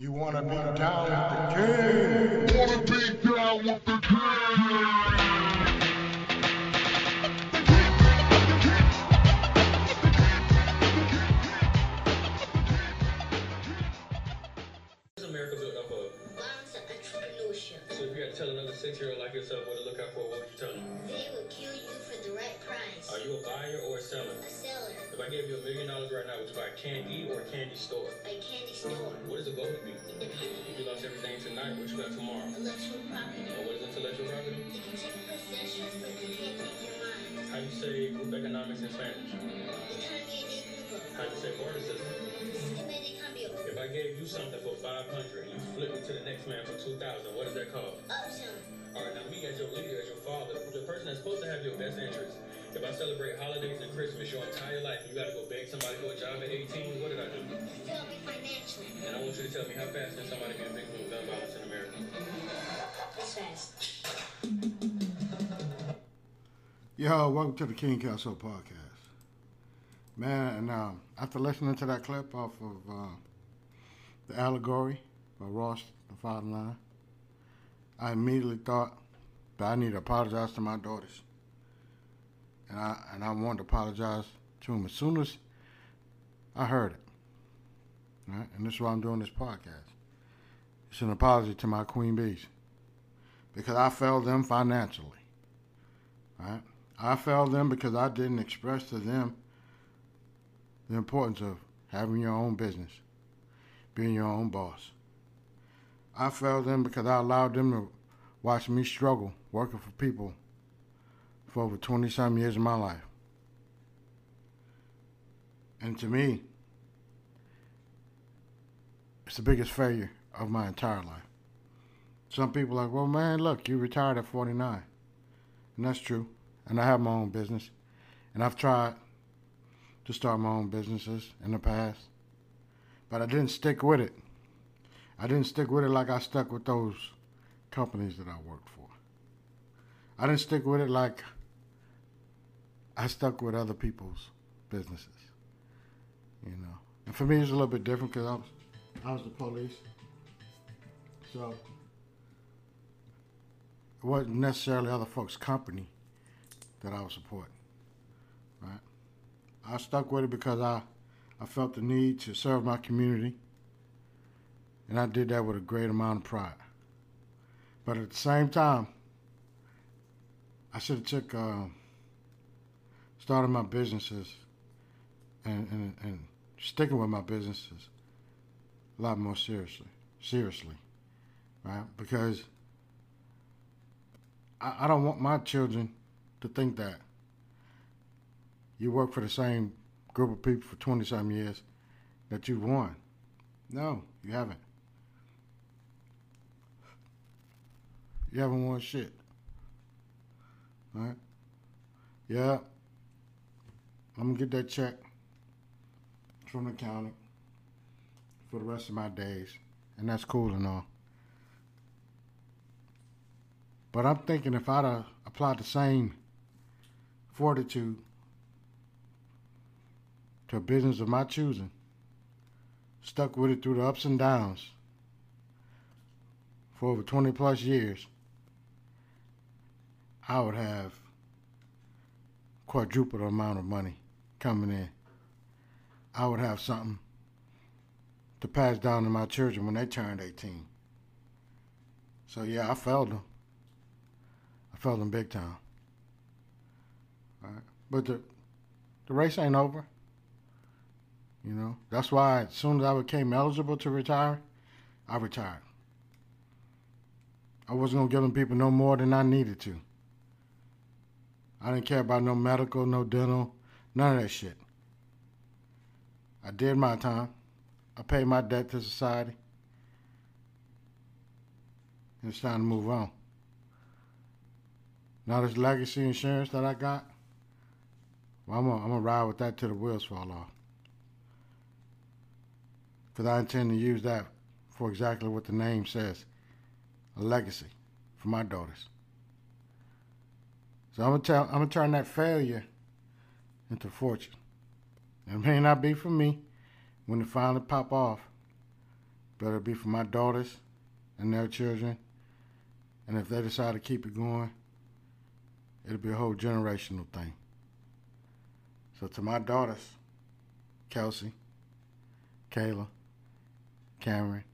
You wanna be down with the king? Wanna be down with the king? What's America up of? Entrepreneurship. So if you had to tell another six-year-old like yourself what to look out for, what would you tell them? They will kill you for the right price. Are you a buyer or a seller? A If I gave you a million dollars right now, would you buy a candy or a candy store? a candy store, What is the goal to be? independent, If you lost everything tonight, what you got tomorrow? intellectual property. And what is intellectual property? You can take possessions, but you can't take your mind. How you say group economics in Spanish? De grupo. How do you say barter If I gave you something for 500 and you flip it to the next man for 2,000, what is that called? Option. All right, now me as your leader, as your father, the person that's supposed to have your best interest. If I celebrate holidays and Christmas your entire life, you gotta go beg somebody for a job at 18, what did I do? You failed me financially. And I want you to tell me how fast can somebody be a victim of gun violence in America? It's fast. Yo, welcome to the King Castle podcast. Man, and um, after listening to that clip off of uh, the allegory by Royce da 5'9", I immediately thought that I need to apologize to my daughters. And I and I wanted to apologize to them as soon as I heard it. Right? And this is why I'm doing this podcast. It's an apology to my queen bees. Because I failed them financially. Right? I failed them because I didn't express to them the importance of having your own business, being your own boss. I failed them because I allowed them to watch me struggle working for people for over 20 some years of my life. And to me, it's the biggest failure of my entire life. Some people are like, well, man, look, you retired at 49. And that's true. And I have my own business. And I've tried to start my own businesses in the past. But I didn't stick with it. I didn't stick with it like I stuck with those companies that I worked for. I didn't stick with it like I stuck with other people's businesses. You know. And for me, it's a little bit different because I was, I was the police. So it wasn't necessarily other folks' company that I was supporting. Right? I stuck with it because I, I felt the need to serve my community. And I did that with a great amount of pride. But at the same time, I should have took uh, started my businesses and, and, and sticking with my businesses a lot more seriously. Seriously. Right? Because I, I don't want my children to think that you work for the same group of people for 20 some years that you've won. No, you haven't. You haven't won shit. Right? Yeah. I'm gonna get that check from the county for the rest of my days. And that's cool and all. But I'm thinking if I'd have applied the same fortitude to a business of my choosing, stuck with it through the ups and downs for over 20 plus years, I would have quadruple amount of money coming in. I would have something to pass down to my children when they turned 18. So yeah, I failed them. I failed them big time. All right. But the the race ain't over. You know, that's why as soon as I became eligible to retire, I retired. I wasn't gonna give them people no more than I needed to. I didn't care about no medical, no dental, none of that shit. I did my time. I paid my debt to society. And it's time to move on. Now this legacy insurance that I got, well, I'm gonna, I'm gonna ride with that till the wheels fall off. Because I intend to use that for exactly what the name says, a legacy for my daughters. So I'm gonna I'm gonna turn that failure into fortune. It may not be for me when it finally pop off, but it'll be for my daughters and their children. And if they decide to keep it going, it'll be a whole generational thing. So to my daughters, Kelsey, Kayla, Cameron,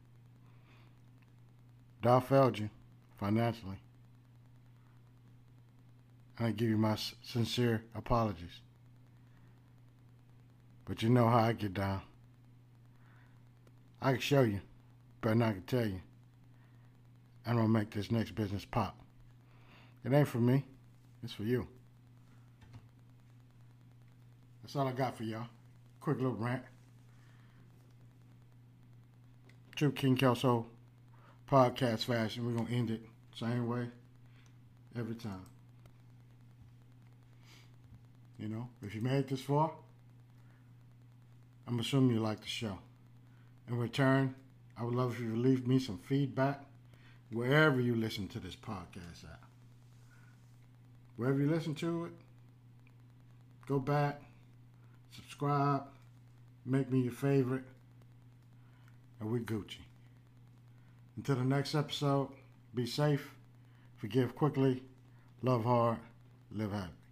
Dolph Elgin, financially, I give you my sincere apologies. But you know how I get down. I can show you, but not can tell you. I'm gonna make this next business pop. It ain't for me, it's for you. That's all I got for y'all. Quick little rant. True King Kelso podcast fashion. We're gonna end it same way every time. You know, if you made it this far, I'm assuming you like the show. In return, I would love if you would leave me some feedback wherever you listen to this podcast at. Wherever you listen to it, go back, subscribe, make me your favorite, and we Gucci. Until the next episode, be safe, forgive quickly, love hard, live happy.